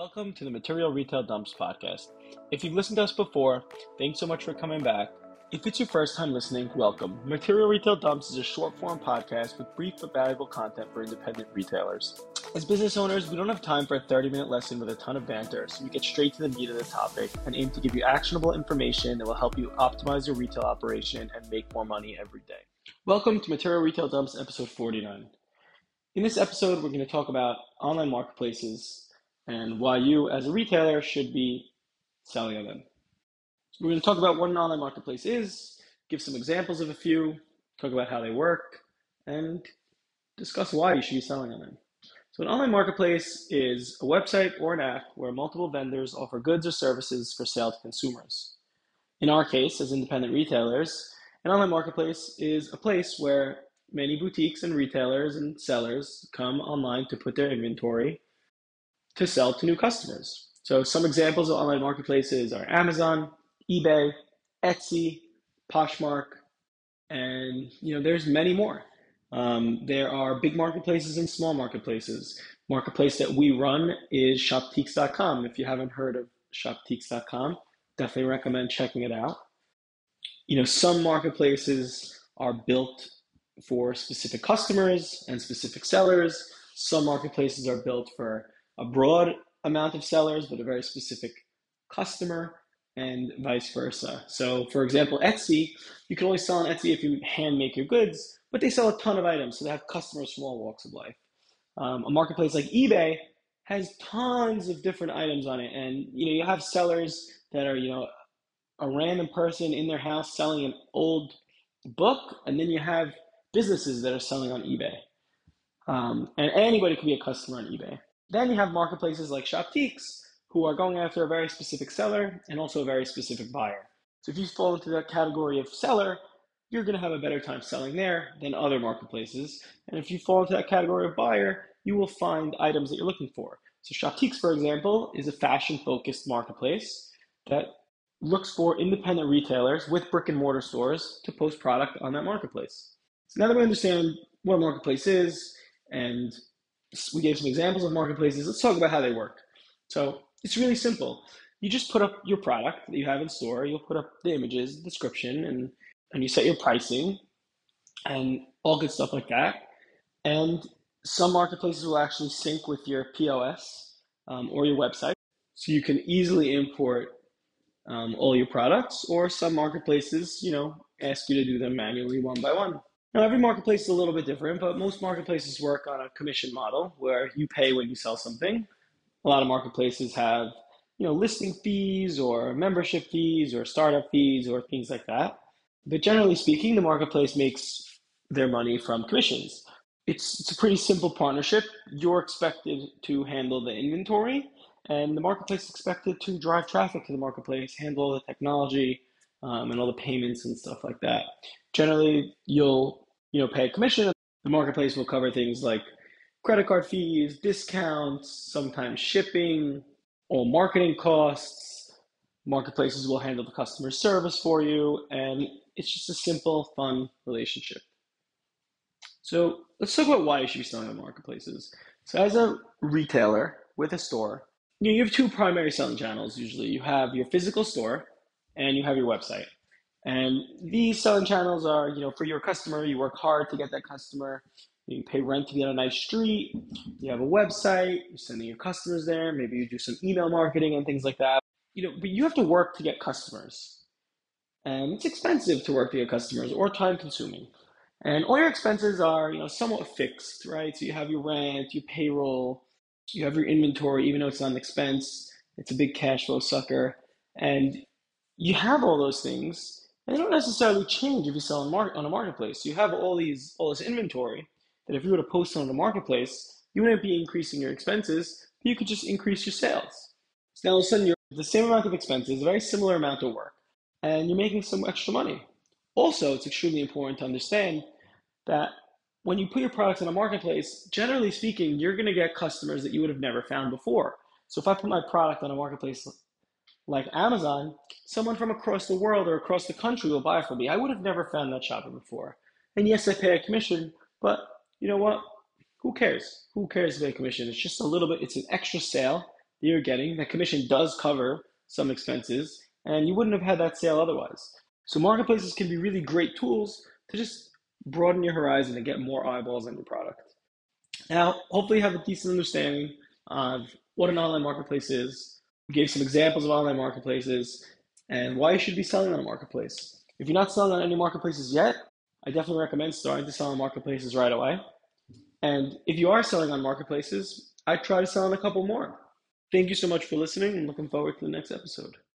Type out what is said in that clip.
Welcome to the Material Retail Dumps podcast. If you've listened to us before, thanks so much for coming back. If it's your first time listening, welcome. Material Retail Dumps is a short form podcast with brief but valuable content for independent retailers. As business owners, we don't have time for a 30 minute lesson with a ton of banter, so we get straight to the meat of the topic and aim to give you actionable information that will help you optimize your retail operation and make more money every day. Welcome to Material Retail Dumps episode 49. In this episode, we're going to talk about online marketplaces and why you, as a retailer, should be selling on them. So we're going to talk about what an online marketplace is, give some examples of a few, talk about how they work, and discuss why you should be selling on them. So, an online marketplace is a website or an app where multiple vendors offer goods or services for sale to consumers. In our case, as independent retailers, an online marketplace is a place where many boutiques and retailers and sellers come online to put their inventory to sell to new customers. So some examples of online marketplaces are Amazon, eBay, Etsy, Poshmark, and you know there's many more. Um, there are big marketplaces and small marketplaces. Marketplace that we run is Shoptiques.com. If you haven't heard of Shoptiques.com, definitely recommend checking it out. You know, some marketplaces are built for specific customers and specific sellers. Some marketplaces are built for a broad amount of sellers, but a very specific customer, and vice versa. So, for example, Etsy, you can only sell on Etsy if you hand make your goods, but they sell a ton of items, so they have customers from all walks of life. Um, a marketplace like eBay has tons of different items on it, and you know you have sellers that are you know a random person in their house selling an old book, and then you have businesses that are selling on eBay. Um, and anybody can be a customer on eBay. Then you have marketplaces like Shoptiques who are going after a very specific seller and also a very specific buyer. So if you fall into that category of seller, you're going to have a better time selling there than other marketplaces. And if you fall into that category of buyer, you will find items that you're looking for. So Shoptiques, for example, is a fashion-focused marketplace that looks for independent retailers with brick and mortar stores to post product on that marketplace. So now that we understand what a marketplace is and we gave some examples of marketplaces. Let's talk about how they work. So it's really simple. You just put up your product that you have in store. You'll put up the images, the description, and and you set your pricing, and all good stuff like that. And some marketplaces will actually sync with your POS um, or your website, so you can easily import um, all your products. Or some marketplaces, you know, ask you to do them manually one by one. Now, every marketplace is a little bit different, but most marketplaces work on a commission model where you pay when you sell something. A lot of marketplaces have, you know, listing fees or membership fees or startup fees or things like that. But generally speaking, the marketplace makes their money from commissions. It's, it's a pretty simple partnership. You're expected to handle the inventory, and the marketplace is expected to drive traffic to the marketplace, handle the technology, um, and all the payments and stuff like that. Generally, you'll you know pay a commission. The marketplace will cover things like credit card fees, discounts, sometimes shipping, all marketing costs. Marketplaces will handle the customer service for you, and it's just a simple, fun relationship. So let's talk about why you should be selling on marketplaces. So as a retailer with a store, you, you have two primary selling channels usually. You have your physical store, and you have your website. And these selling channels are, you know, for your customer, you work hard to get that customer. You pay rent to get a nice street. You have a website. You're sending your customers there. Maybe you do some email marketing and things like that. You know, but you have to work to get customers, and it's expensive to work to get customers or time consuming. And all your expenses are, you know, somewhat fixed, right? So you have your rent, your payroll, you have your inventory, even though it's not an expense, it's a big cash flow sucker. And you have all those things, and they don't necessarily change if you sell on, mar- on a marketplace. You have all these all this inventory that if you were to post on the marketplace, you wouldn't be increasing your expenses, but you could just increase your sales. So now all of a sudden you're the same amount of expenses, a very similar amount of work, and you're making some extra money. Also, it's extremely important to understand that when you put your products on a marketplace, generally speaking, you're going to get customers that you would have never found before. So if I put my product on a marketplace like Amazon, someone from across the world or across the country will buy from me. I would have never found that shopper before. And yes, I pay a commission, but you know what? Who cares? Who cares about commission? It's just a little bit, it's an extra sale that you're getting. That commission does cover some expenses, and you wouldn't have had that sale otherwise. So marketplaces can be really great tools to just broaden your horizon and get more eyeballs on your product. Now, hopefully, you have a decent understanding of what an online marketplace is. Gave some examples of online marketplaces and why you should be selling on a marketplace. If you're not selling on any marketplaces yet, I definitely recommend starting to sell on marketplaces right away. And if you are selling on marketplaces, I'd try to sell on a couple more. Thank you so much for listening and looking forward to the next episode.